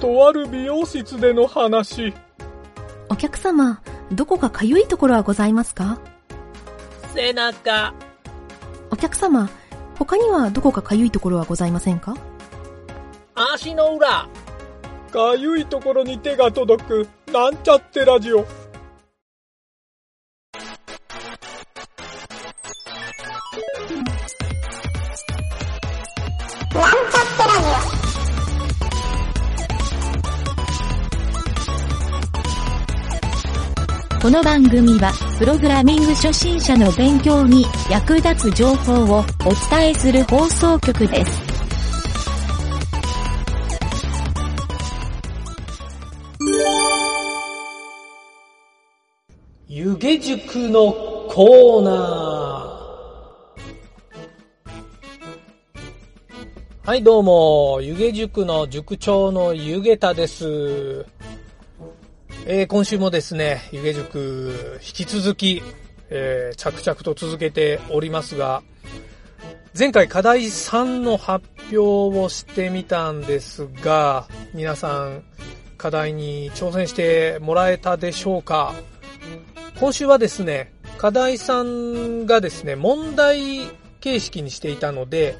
とある美容室での話。お客様、どこかかゆいところはございますか？背中。お客様、他にはどこかかゆいところはございませんか？足の裏。かゆいところに手が届く、なんちゃってラジオ。この番組は、プログラミング初心者の勉強に役立つ情報をお伝えする放送局です。湯気塾のコーナー。はい、どうも、湯気塾の塾長の湯気田です。えー今週もですね、湯気塾、引き続き、えー着々と続けておりますが、前回課題3の発表をしてみたんですが、皆さん、課題に挑戦してもらえたでしょうか？今週はですね、課題3がですね、問題形式にしていたので、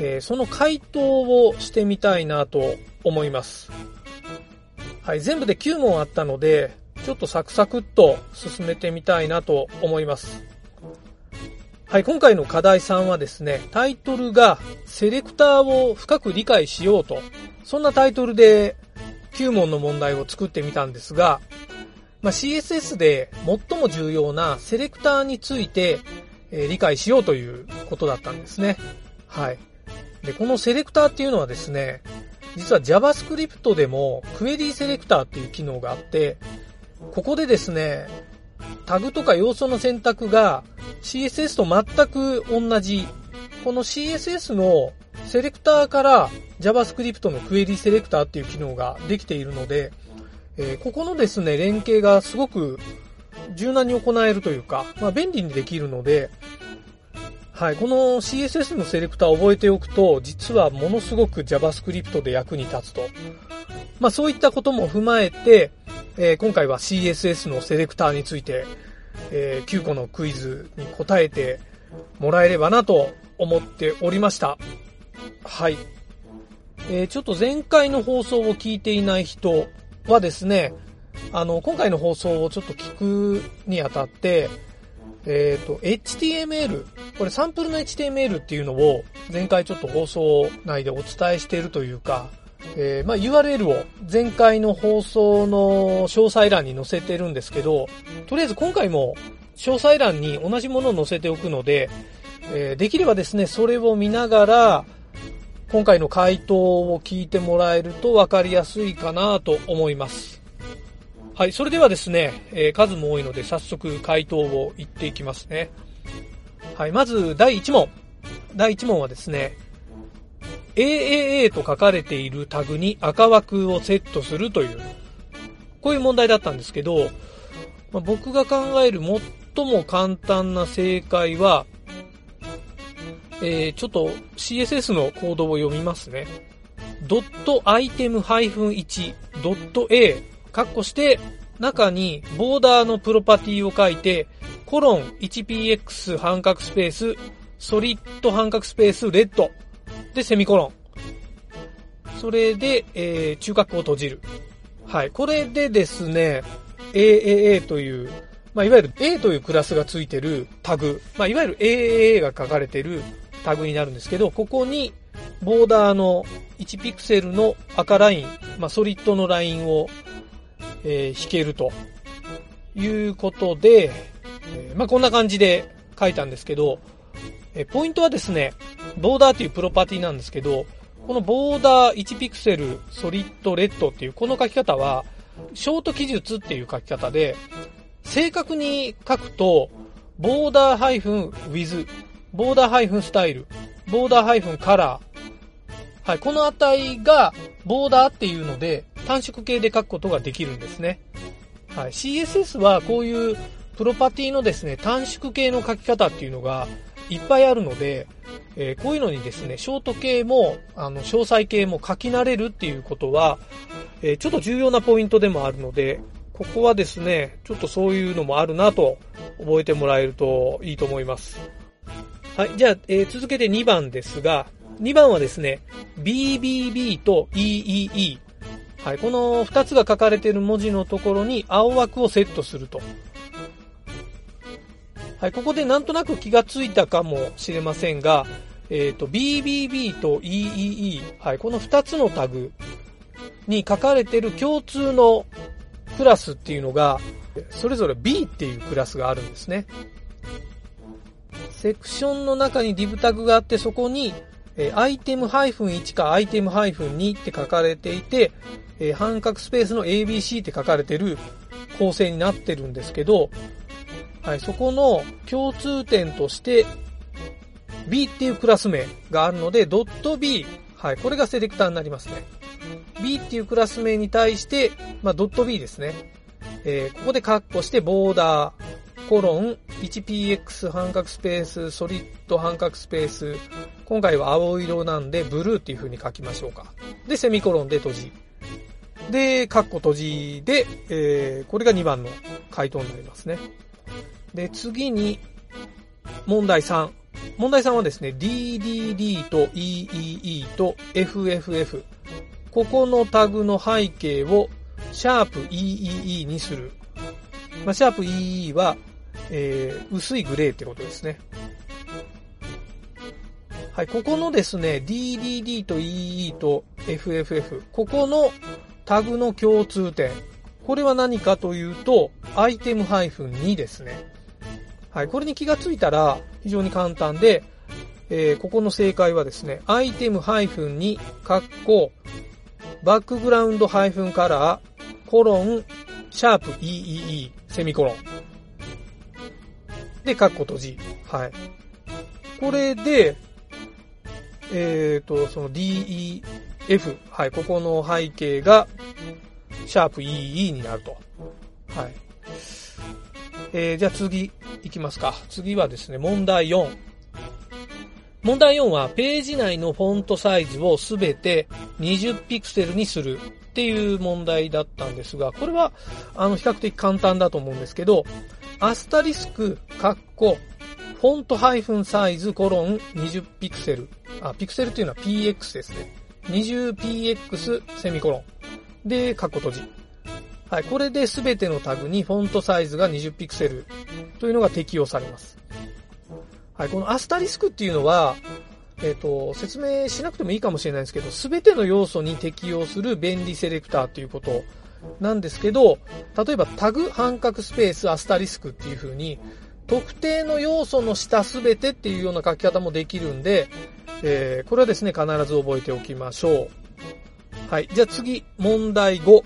えーその回答をしてみたいなと思います。はい、全部で9問あったので、ちょっとサクサクっと進めてみたいなと思います。はい、今回の課題3はですね、タイトルがセレクターを深く理解しようと、そんなタイトルで9問の問題を作ってみたんですが、まあ、CSS で最も重要なセレクターについて、えー理解しようということだったんですね。はい。で、このセレクターっていうのはですね、実は JavaScript でもクエリーセレクターっていう機能があって、ここでですね、タグとか要素の選択が CSS と全く同じ、この CSS のセレクターから JavaScript のクエリーセレクターっていう機能ができているので、えーここのですね、連携がすごく柔軟に行えるというか、まあ、便利にできるので、はい、この CSS のセレクターを覚えておくと、実はものすごく JavaScript で役に立つと。まあ、そういったことも踏まえて、えー今回は CSS のセレクターについて、えー9個のクイズに答えてもらえればなと思っておりました。はい。えーちょっと前回の放送を聞いていない人はですね、あの、今回の放送をちょっと聞くにあたって、えっ、と、HTML、これサンプルの HTML っていうのを前回ちょっと放送内でお伝えしているというか、えーまあ URL を前回の放送の詳細欄に載せてるんですけど、とりあえず今回も詳細欄に同じものを載せておくので、えーできればですね、それを見ながら、今回の回答を聞いてもらえると分かりやすいかなと思います。はい、それではですね、えー数も多いので早速回答を言っていきますね。はい、まず第1問。第1問はですね、AAA と書かれているタグに赤枠をセットするという、こういう問題だったんですけど、まあ僕が考える最も簡単な正解は、えーちょっと CSS のコードを読みますね。ドットアイテム -1 ドット A カッコして中にボーダーのプロパティを書いてコロン 1px 半角スペースソリッド半角スペースレッドでセミコロン。それで、えー中括弧を閉じる。はい。これでですね、AAA という、まあ、いわゆる A というクラスがついてるタグ、まあ、いわゆる AAA が書かれてるタグになるんですけど、ここにボーダーの1ピクセルの赤ライン、まあ、ソリッドのラインを、えー引けるということで、えーまあ、こんな感じで書いたんですけど、えーポイントはですね、ボーダーっていうプロパティなんですけど、このボーダー1ピクセルソリッドレッドっていうこの書き方は、ショート記述っていう書き方で、正確に書くと、ボーダー -with、ボーダースタイル、ボーダーカラー。はい、この値がボーダーっていうので短縮形で書くことができるんですね。はい、CSS はこういうプロパティのですね、短縮形の書き方っていうのがいっぱいあるので、えー、こういうのにですね、ショート系も、あの、詳細系も書き慣れるっていうことは、えー、ちょっと重要なポイントでもあるので、ここはですね、ちょっとそういうのもあるなと覚えてもらえるといいと思います。はい、じゃあ、えー、続けて2番ですが、2番はですね、BBB と EEE。はい、この2つが書かれている文字のところに青枠をセットすると。はい、ここでなんとなく気がついたかもしれませんが、えっ、ー、と、BBB と EEE。はい、この2つのタグに書かれている共通のクラスっていうのが、それぞれ B っていうクラスがあるんですね。セクションの中に div タグがあって、そこに、えアイテム -1 かアイテム -2 って書かれていて、え半角スペースの ABC って書かれてる構成になってるんですけど、はい、そこの共通点として B っていうクラス名があるので、ドット .b、はい、これがセレクターになりますね。B っていうクラス名に対して、まあ、ドット .b ですね。えー、ここでカッコしてボーダー、コロン、1px 半角スペース、ソリッド半角スペース。今回は青色なんで、ブルーっていう風に書きましょうか。で、セミコロンで閉じ。で、カッコ閉じで、えー、これが2番の回答になりますね。で、次に、問題3。問題3はですね、DDD と EEE と FFF。ここのタグの背景をシャープ EEE にする。まあ、シャープ EE はえー、薄いグレーってことですね。はい、ここのですね、DDD と EE と FFF、ここのタグの共通点。これは何かというと、アイテム -2 ですね。はい、これに気がついたら非常に簡単で、えー、ここの正解はですね、アイテム -2、カッコ、バックグラウンドカラー、コロン、シャープ EEE、セミコロン。で、カッコ閉じ。はい。これで、えっ、ー、と、その DEF、はい、ここの背景が、シャープ EE になると。はい。えー、じゃあ次、いきますか。次はですね、問題4。問題4は、ページ内のフォントサイズをすべて20ピクセルにするっていう問題だったんですが、これは、あの、比較的簡単だと思うんですけど、アスタリスク、カッコ、フォントハイフンサイズコロン20ピクセル。あ、ピクセルっていうのは PX ですね。20px セミコロン。で、カッコ閉じ。はい。これで全てのタグにフォントサイズが20ピクセルというのが適用されます。はい。このアスタリスクっていうのは、えっ、ー、と、説明しなくてもいいかもしれないんですけど、全ての要素に適用する便利セレクターということなんですけど、例えばタグ半角スペースアスタリスクっていう風に、特定の要素の下すべてっていうような書き方もできるんで、えー、これはですね、必ず覚えておきましょう。はい。じゃあ次、問題5。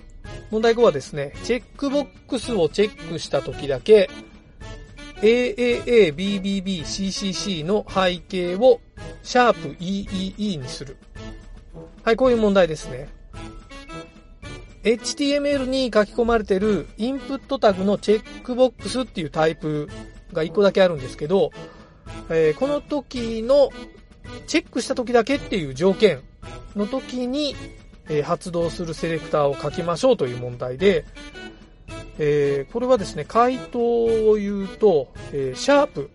問題5はですね、チェックボックスをチェックした時だけ、AAA、BBB、CCC の背景をシャープ EEE にする。はい、こういう問題ですね。HTML に書き込まれてるインプットタグのチェックボックスっていうタイプが1個だけあるんですけど、えー、この時のチェックした時だけっていう条件の時に、えー、発動するセレクターを書きましょうという問題で、えー、これはですね、回答を言うと、えシャープ、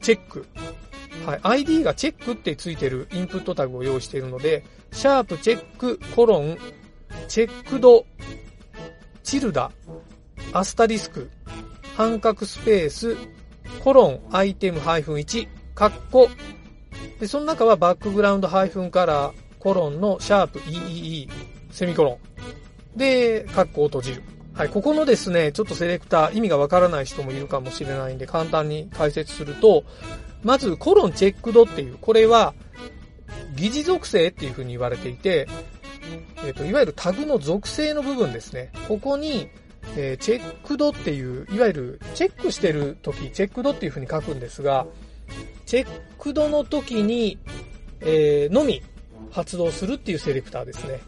チェック、はい、ID がチェックってついてるインプットタグを用意しているので、シャープチェックコロンチェックド、チルダ、アスタリスク、半角スペース、コロン、アイテム -1、カッコ。で、その中はバックグラウンドハイフンカラー、コロンのシャープ EEE、セミコロン。で、カッコを閉じる。はい、ここのですね、ちょっとセレクター、意味がわからない人もいるかもしれないんで、簡単に解説すると、まず、コロンチェックドっていう、これは、疑似属性っていう風に言われていて、えっ、ー、と、いわゆるタグの属性の部分ですね。ここに、えー、チェックドっていう、いわゆるチェックしてる時、チェックドっていう風に書くんですが、チェックドの時に、えー、のみ発動するっていうセレクターですね。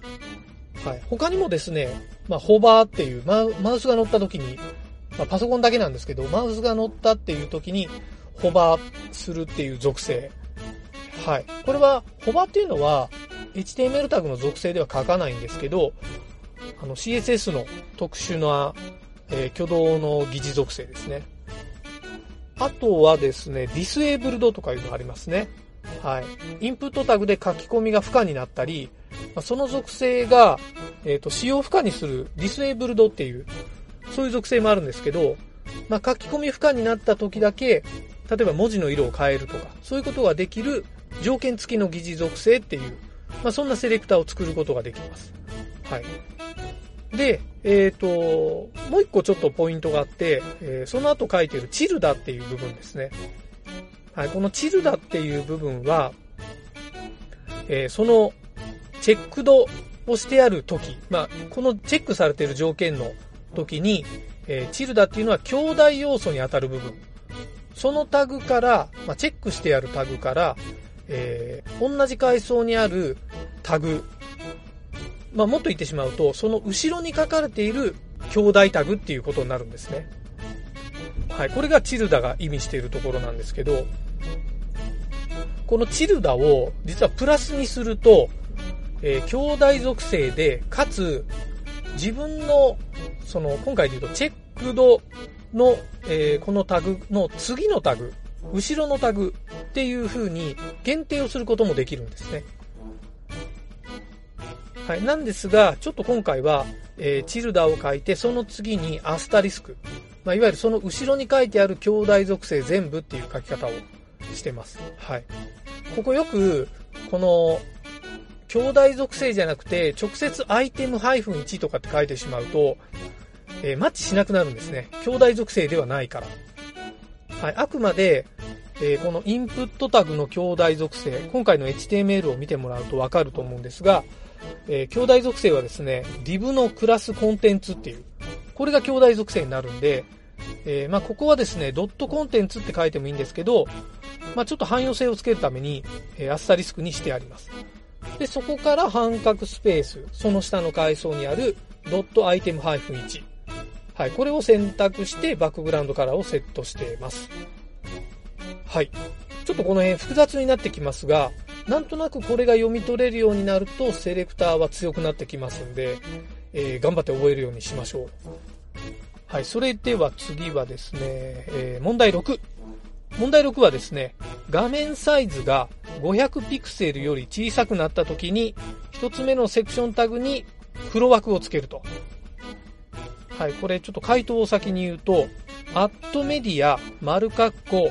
はい。他にもですね、まあ、ホバーっていうマウスが乗った時に、まあ、パソコンだけなんですけど、マウスが乗ったっていう時に、ホバーするっていう属性。はい。これは、 hover っていうのは、HTML タグの属性では書かないんですけど、あの CSS の特殊な、えー、挙動の疑似属性ですね。あとはですね、 disabled とかいうのがありますね。はい。インプットタグで書き込みが不可になったり、その属性が、えっ、ー、と、使用不可にする disabled っていう、そういう属性もあるんですけど、まあ、書き込み不可になった時だけ、例えば文字の色を変えるとか、そういうことができる条件付きの疑似属性っていう、まあ、そんなセレクターを作ることができます。はい。で、えっ、ー、と、もう一個ちょっとポイントがあって、えー、その後書いてるチルダっていう部分ですね。はい、このチルダっていう部分は、えー、そのチェックドをしてある時、まあ、このチェックされている条件の時に、え、チルダっていうのは兄弟要素に当たる部分。そのタグから、まあ、チェックしてあるタグから、え、同じ階層にあるタグ、まあ、もっと言ってしまうと、その後ろに書かれている兄弟タグっていうことになるんですね。はい、これがチルダが意味しているところなんですけど、このチルダを実はプラスにすると、えー、兄弟属性で、かつ、自分の、その、今回で言うと、チェックドの、えー、このタグの次のタグ、後ろのタグっていう風に限定をすることもできるんですね。はい。なんですが、ちょっと今回は、えー、チルダを書いて、その次にアスタリスク。まあ、いわゆるその後ろに書いてある兄弟属性全部っていう書き方をしてます。はい。ここよく、この、兄弟属性じゃなくて、直接アイテム -1 とかって書いてしまうと、えー、マッチしなくなるんですね。兄弟属性ではないから。はい。あくまで、えー、このインプットタグの兄弟属性、今回の HTML を見てもらうとわかると思うんですが、えー、兄弟属性はですね、div のクラスコンテンツっていう、これが兄弟属性になるんで、えー、まあ、ここはですね、ドットコンテンツって書いてもいいんですけど、まあ、ちょっと汎用性をつけるために、えー、アスタリスクにしてあります。で、そこから半角スペース、その下の階層にあるドットアイテム -1。はい、これを選択してバックグラウンドカラーをセットしています。はい。ちょっとこの辺複雑になってきますが、なんとなくこれが読み取れるようになると、セレクターは強くなってきますんで、えー、頑張って覚えるようにしましょう。はい、それでは次はですね、えー、問題6。問題6はですね、画面サイズが500ピクセルより小さくなった時に、1つ目のセクションタグに黒枠をつけると。はい、これちょっと回答を先に言うと、アットメディア、丸括弧、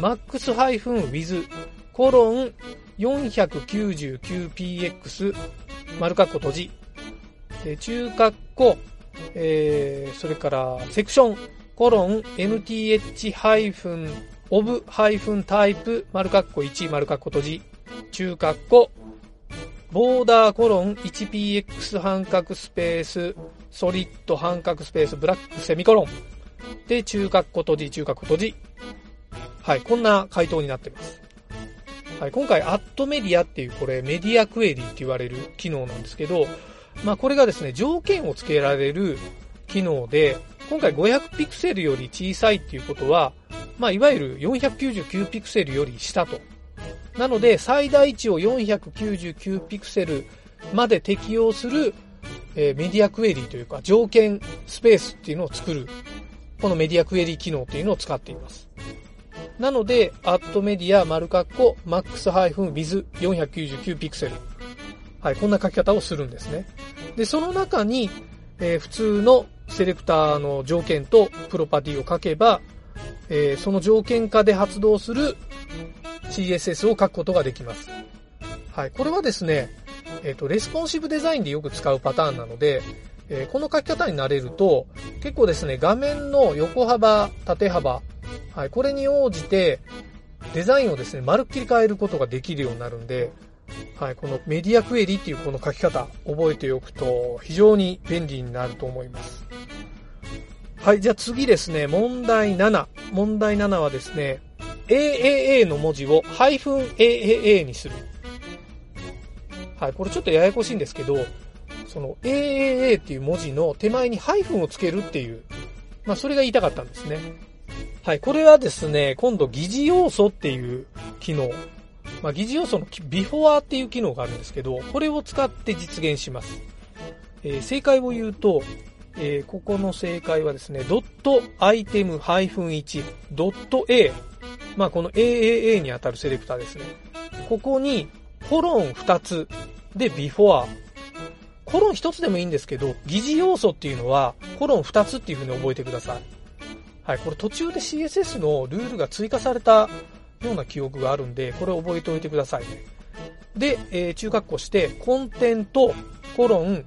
マックス -with、コロン 499px、丸括弧閉じ。で中括弧、えー、それから、セクション、コロン、nth ハイフン、オブハイフンタイプ、丸括弧1、丸括弧閉じ。中括弧、ボーダーコロン 1px 半角スペース、ソリッド半角スペース、ブラックセミコロン。で、中括弧閉じ、中括弧閉じ。はい、こんな回答になってます。はい、今回、アットメディアっていうこれメディアクエリーって言われる機能なんですけど、まあこれがですね、条件を付けられる機能で、今回500ピクセルより小さいっていうことは、まあいわゆる499ピクセルより下と。なので、最大値を499ピクセルまで適用する、えー、メディアクエリーというか条件スペースっていうのを作る、このメディアクエリー機能っていうのを使っています。なので、 at media 丸括弧 max ハイフン width 499 ピクセル。はい、こんな書き方をするんですね。で、その中に、えー、普通のセレクターの条件とプロパティを書けば、えー、その条件下で発動する CSS を書くことができます。はい、これはですね、えっ、ー、と、レスポンシブデザインでよく使うパターンなので、えー、この書き方になれると、結構ですね、画面の横幅、縦幅、はい、これに応じて、デザインをですね、まるっきり変えることができるようになるんで、はい、このメディアクエリっていうこの書き方、覚えておくと非常に便利になると思います。はい、じゃあ次ですね、問題7。問題7はですね、AAA の文字を AAA にする。はい、これちょっとややこしいんですけど、その AAA っていう文字の手前にハイフンをつけるっていう、まあそれが言いたかったんですね。はい、これはですね、今度疑似要素っていう機能。まあ、疑似要素のビフォアっていう機能があるんですけど、これを使って実現します。えー、正解を言うと、えー、ここの正解はですね、ドットアイテム -1、ドット A。まあ、この AAA にあたるセレクターですね。ここに、コロン2つで before。コロン1つでもいいんですけど、疑似要素っていうのは、コロン2つっていう風に覚えてください。はい、これ途中で CSS のルールが追加されたような記憶があるんで、これ覚えておいてくださいね。で、えー、中括弧して、 content、コロン、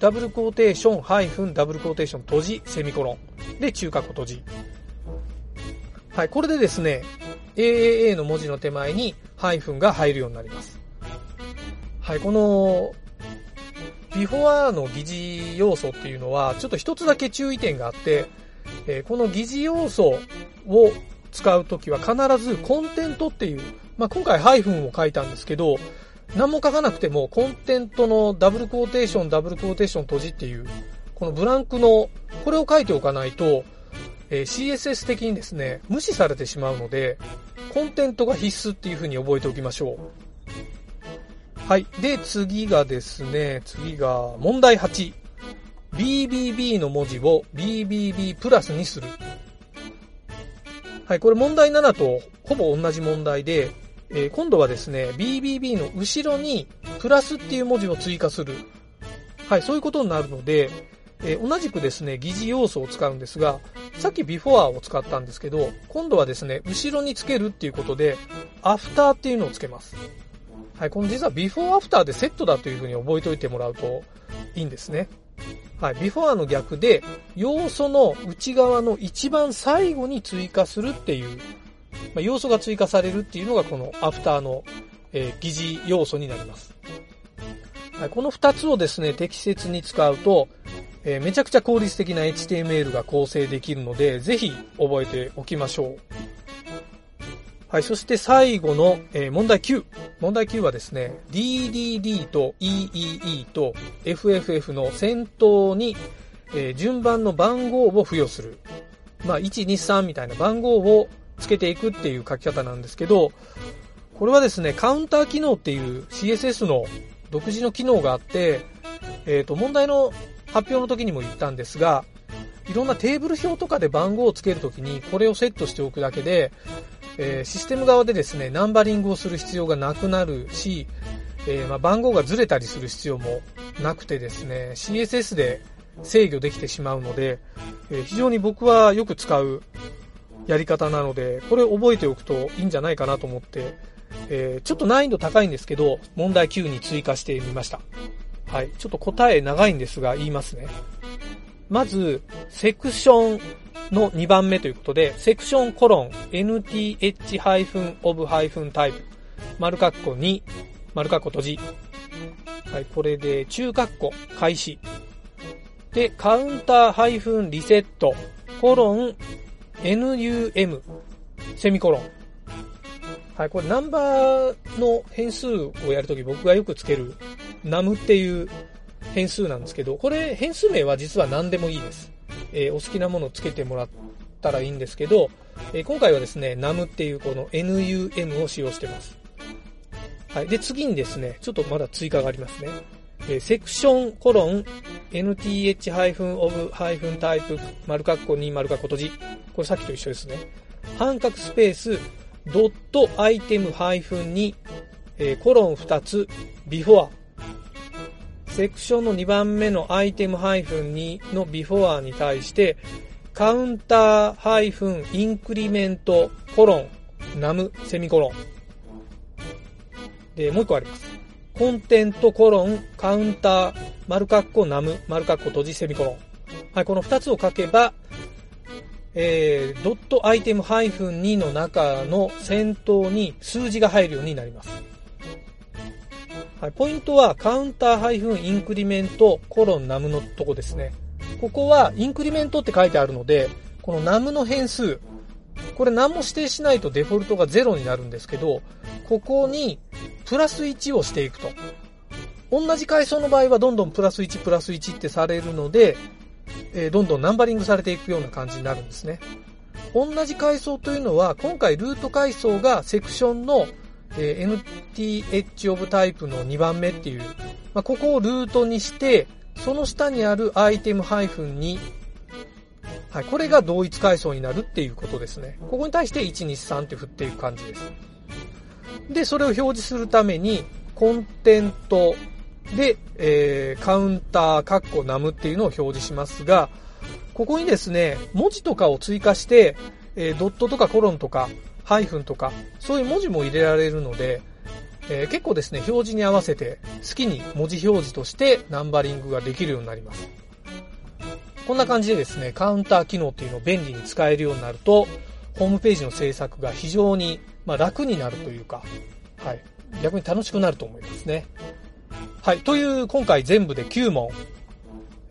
ダブルコーテーション、ハイフン、ダブルコーテーション、閉じ、セミコロン。で、中括弧閉じ。はい、これでですね、AAA の文字の手前にハイフンが入るようになります。はい、この、 before の疑似要素っていうのは、ちょっと一つだけ注意点があって、えー、この疑似要素を使うときは必ず content っていう、まあ、今回ハイフンを書いたんですけど、何も書かなくても content のダブルコーテーション、ダブルコーテーション閉じっていう、このブランクの、これを書いておかないと、えー、CSS 的にですね、無視されてしまうので、コンテントが必須っていう風に覚えておきましょう。はい。で、次がですね、次が問題8。BBB の文字を BBB プラスにする。はい、これ問題7とほぼ同じ問題で、えー、今度はですね、BBB の後ろにプラスっていう文字を追加する。はい、そういうことになるので、えー、同じくですね、疑似要素を使うんですが、さっき before を使ったんですけど、今度はですね、後ろにつけるっていうことで、after っていうのをつけます。はい、この実は before after でセットだというふうに覚えておいてもらうといいんですね。はい、ビフォーの逆で、要素の内側の一番最後に追加するっていう、まあ、要素が追加されるっていうのがこのアフターの、えー、疑似要素になります。はい、この二つをですね、適切に使うと、えー、めちゃくちゃ効率的な HTML が構成できるので、ぜひ覚えておきましょう。はい、そして最後の、えー、問題9。問題9はですね、DDD と EEE と FFF の先頭に、えー、順番の番号を付与する。まあ、1、2、3みたいな番号をつけていくっていう書き方なんですけど、これはですね、カウンター機能っていう CSS の独自の機能があって、えっ、ー、と、問題の発表の時にも言ったんですが、いろんなテーブル表とかで番号をつけるときにこれをセットしておくだけで、えー、システム側でですね、ナンバリングをする必要がなくなるし、えー、まあ、番号がずれたりする必要もなくてですね、CSS で制御できてしまうので、えー、非常に僕はよく使うやり方なので、これを覚えておくといいんじゃないかなと思って、えちょっと難易度高いんですけど、問題9に追加してみました。はい。ちょっと答え長いんですが言いますね。まず、セクションの2番目ということで、セクションコロン nth-of-type 丸括弧2丸括弧閉じ。はい、これで中括弧開始。で、カウンターハイフンリセットコロン num セミコロン。はい、これナンバーの変数をやるとき僕がよくつける num っていう変数なんですけど、これ変数名は実は何でもいいです。えー、お好きなものをつけてもらったらいいんですけど、えー、今回はですね、num っていうこの num を使用してます。はい。で、次にですね、ちょっとまだ追加がありますね。えー、セクションコロン nth-of-type 丸括弧2丸括弧閉じ。これさっきと一緒ですね。半角スペースドットアイテム -2、えー、コロン2つビフォアセクションの2番目のアイテム -2 のビフォアに対して、カウンターハイフンインクリメントコロンナムセミコロン。で、もう一個あります。コンテントコロンカウンター丸括弧ナム丸括弧閉じセミコロン。はい、この二つを書けば、えー、ドットアイテムハイフン2の中の先頭に数字が入るようになります。はい、ポイントはカウンターハイフンインクリメントコロンナムのとこですね。ここはインクリメントって書いてあるので、このナムの変数、これ何も指定しないとデフォルトが0になるんですけど、ここにプラス1をしていくと。同じ階層の場合はどんどんプラス1プラス1ってされるので、えー、どんどんナンバリングされていくような感じになるんですね。同じ階層というのは、今回ルート階層がセクションの、えー NTH オブタイプの2番目っていう、まあ、ここをルートにして、その下にあるアイテム -2、はい、これが同一階層になるっていうことですね。ここに対して1、2、3って振っていく感じです。で、それを表示するために、コンテントで、えーカウンター、カッコ、ナムっていうのを表示しますが、ここにですね、文字とかを追加して、えードットとかコロンとか、ハイフンとか、そういう文字も入れられるので、えー結構ですね、表示に合わせて好きに文字表示としてナンバリングができるようになります。こんな感じでですね、カウンター機能っていうのを便利に使えるようになると、ホームページの制作が非常に、まあ、楽になるというか、はい、逆に楽しくなると思いますね。はい、という今回全部で9問、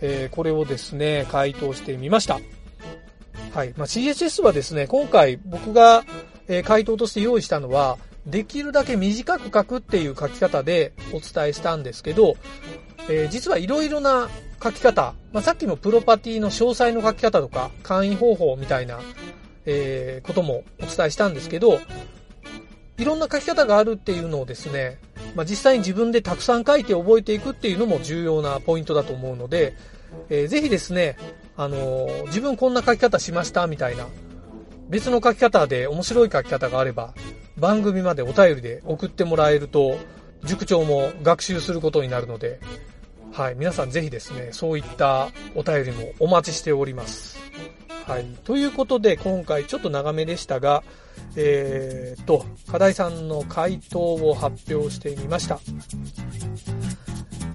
えーこれをですね、回答してみました。はい。まあ、CSS はですね、今回僕が、えー回答として用意したのは、できるだけ短く書くっていう書き方でお伝えしたんですけど、えー実はいろいろな書き方、まあ、さっきのプロパティの詳細の書き方とか、簡易方法みたいな、えーこともお伝えしたんですけど、いろんな書き方があるっていうのをですね、まあ、実際に自分でたくさん書いて覚えていくっていうのも重要なポイントだと思うので、えーぜひですね、あのー自分こんな書き方しましたみたいな、別の書き方で面白い書き方があれば、番組までお便りで送ってもらえると、塾長も学習することになるので、はい、皆さんぜひですね、そういったお便りもお待ちしております。はい。ということで、今回ちょっと長めでしたが、えーっと、課題さんの回答を発表してみました。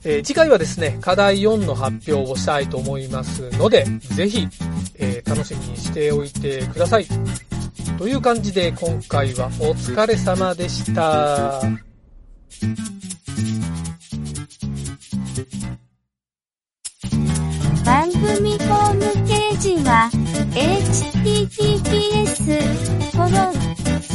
えー次回はですね、課題4の発表をしたいと思いますので、ぜひ、えー楽しみにしておいてください。という感じで、今回はお疲れ様でした。番組ホームページは https